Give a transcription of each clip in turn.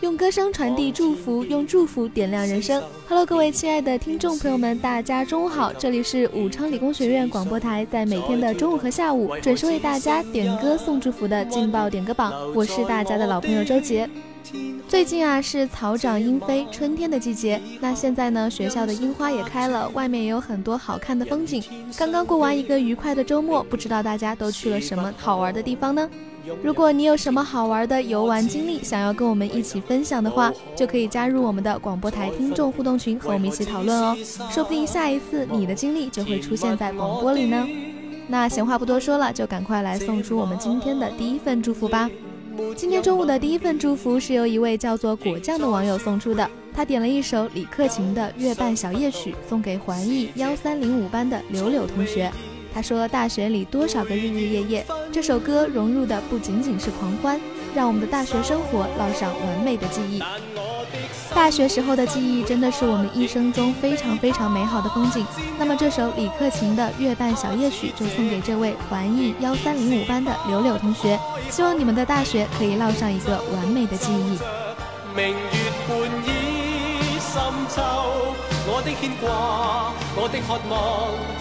用歌声传递祝福，用祝福点亮人生。Hello，各位亲爱的听众朋友们，大家中午好！这里是武昌理工学院广播台，在每天的中午和下午准时为大家点歌送祝福的劲爆点歌榜，我是大家的老朋友周杰。最近啊是草长莺飞，春天的季节。那现在呢，学校的樱花也开了，外面也有很多好看的风景。刚刚过完一个愉快的周末，不知道大家都去了什么好玩的地方呢？如果你有什么好玩的游玩经历，想要跟我们一起分享的话，就可以加入我们的广播台听众互动群，和我们一起讨论哦。说不定下一次你的经历就会出现在广播里呢。那闲话不多说了，就赶快来送出我们今天的第一份祝福吧。今天中午的第一份祝福是由一位叫做果酱的网友送出的，他点了一首李克勤的《月半小夜曲》，送给环艺幺三零五班的柳柳同学。他说：“大学里多少个日日夜夜，这首歌融入的不仅仅是狂欢，让我们的大学生活烙上完美的记忆。大学时候的记忆真的是我们一生中非常非常美好的风景。那么这首李克勤的《月半小夜曲》就送给这位环艺幺三零五班的柳柳同学，希望你们的大学可以烙上一个完美的记忆深秋。”我的牵挂，我的渴望，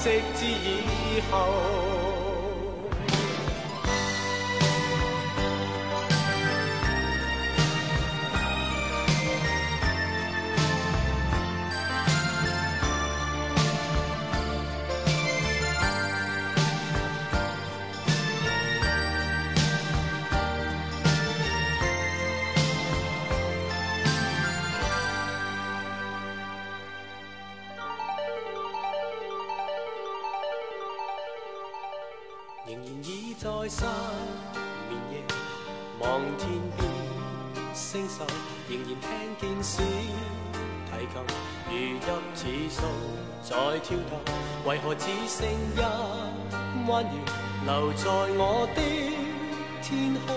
直至以后。望天边星宿，仍然听见小提琴如泣似诉在跳动。为何只剩一弯月留在我的天空？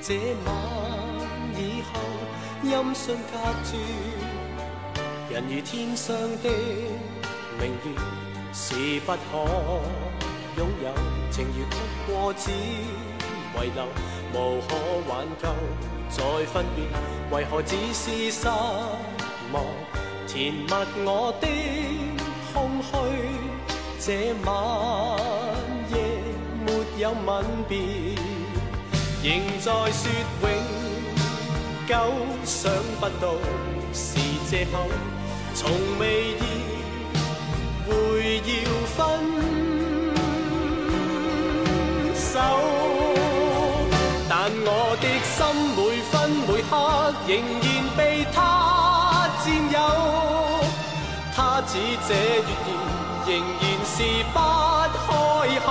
这晚以后，音讯隔绝，人如天上的明月是不可。拥有情如曲过，只遗留，无可挽救。再分别，为何只是失望？填密我的空虚。这晚夜没有吻别，仍在说永久。想不到是借口，从未意仍然被他占有，他似这月儿仍然是不开口，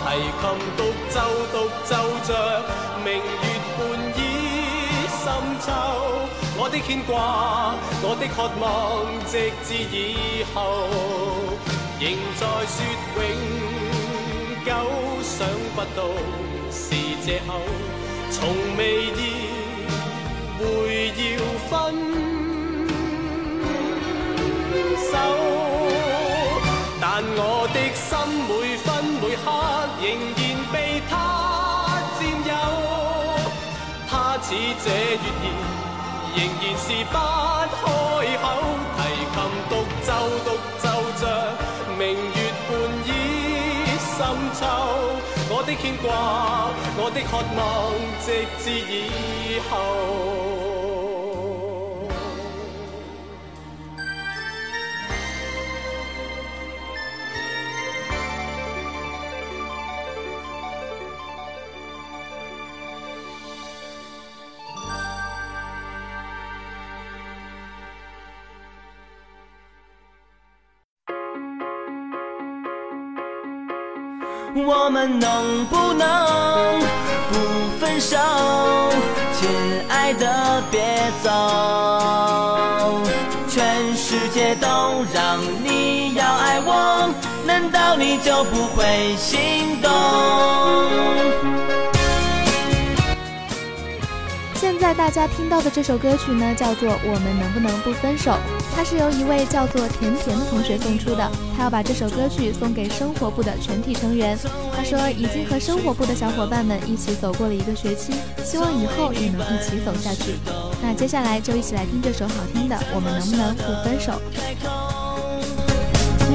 提琴独奏独奏着明月半倚深秋，我的牵挂，我的渴望，直至以后，仍在说永久，想不到是借口。从未意会要分手，但我的心每分每刻仍然被他占有。他似这月儿，仍然是不开口，提琴独奏独奏着明月半倚深秋。我的牵挂，我的渴望，直至以后。我们能不能不分手？亲爱的，别走，全世界都让你要爱我，难道你就不会心动？大家听到的这首歌曲呢，叫做《我们能不能不分手》，它是由一位叫做甜甜的同学送出的。他要把这首歌曲送给生活部的全体成员。他说，已经和生活部的小伙伴们一起走过了一个学期，希望以后也能一起走下去。那接下来就一起来听这首好听的《我们能不能不分手》。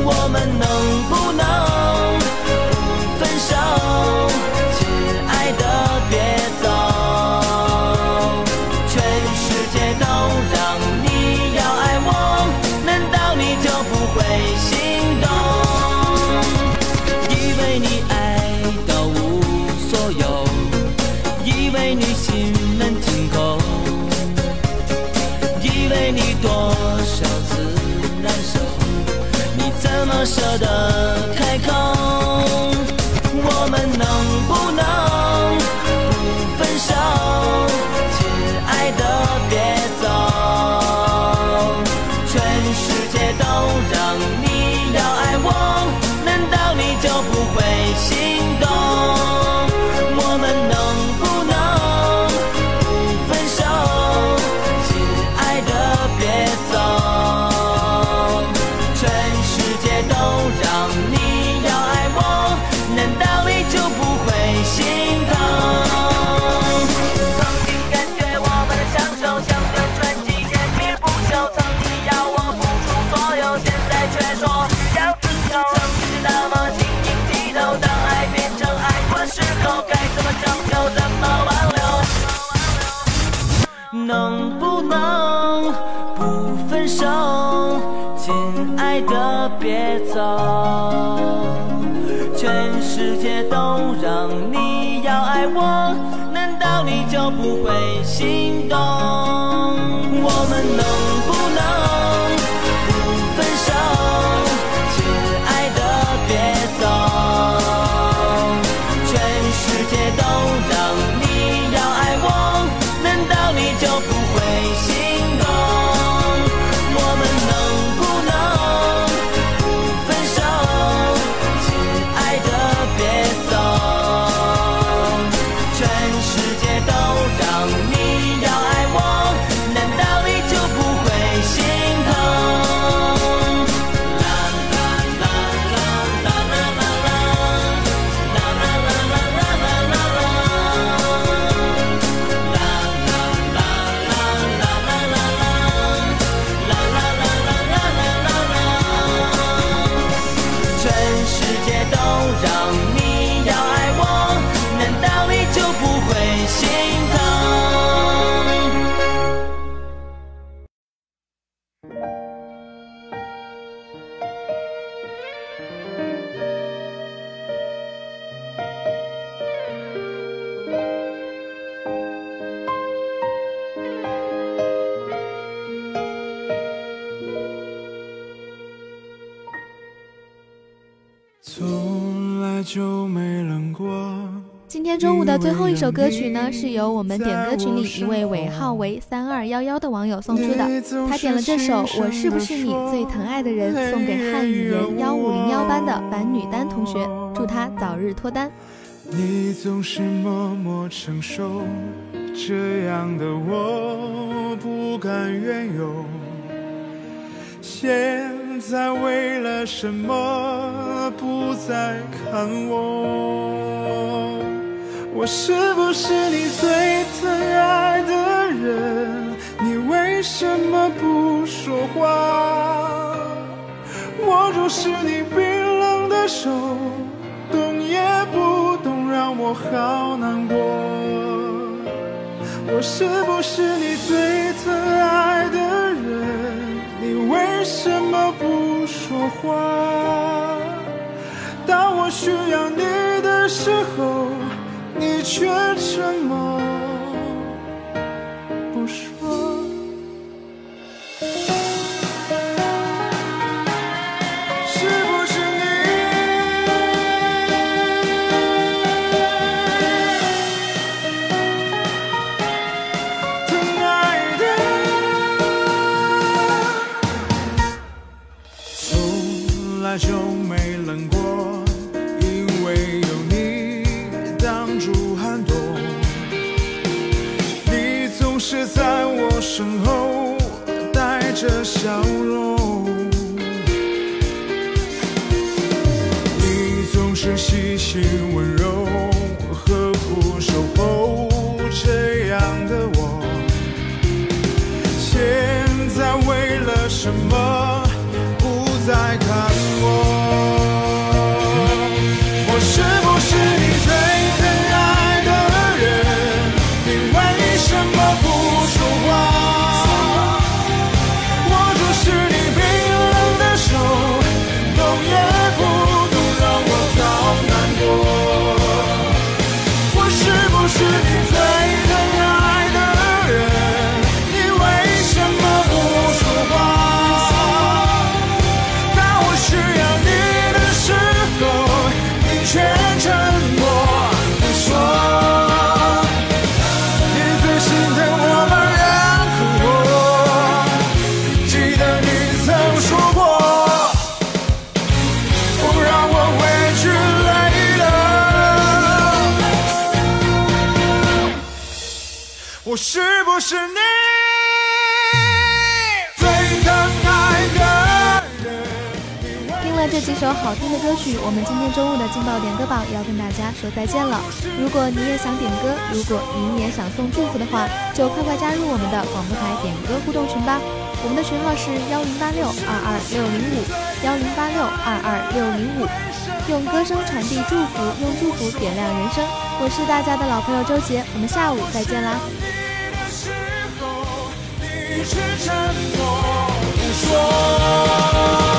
我们能不能不分手？怎么舍得开口，别走，全世界都让你要爱我，难道你就不会心动？我们今天中午的最后一首歌曲呢，是由我们点歌群里一位尾号为三二幺幺的网友送出的。他点了这首《我是不是你最疼爱的人》，送给汉语言幺五零幺班的樊女丹同学，祝他早日脱单。你总是默默承受，这样的我不甘愿有。现在为了什么不再看我？我是不是你最疼爱的人？你为什么不说话？握住是你冰冷的手，动也不动，让我好难过。我是不是你最疼爱的？怎么不说话？当我需要你的时候。你却沉默什么。是不是你最疼爱的人？听了这几首好听的歌曲，我们今天中午的劲爆点歌榜要跟大家说再见了。如果你也想点歌，如果你也想送祝福的话，就快快加入我们的广播台点歌互动群吧。我们的群号是幺零八六二二六零五幺零八六二二六零五，用歌声传递祝福，用祝福点亮人生。我是大家的老朋友周杰，我们下午再见啦。是沉默不说。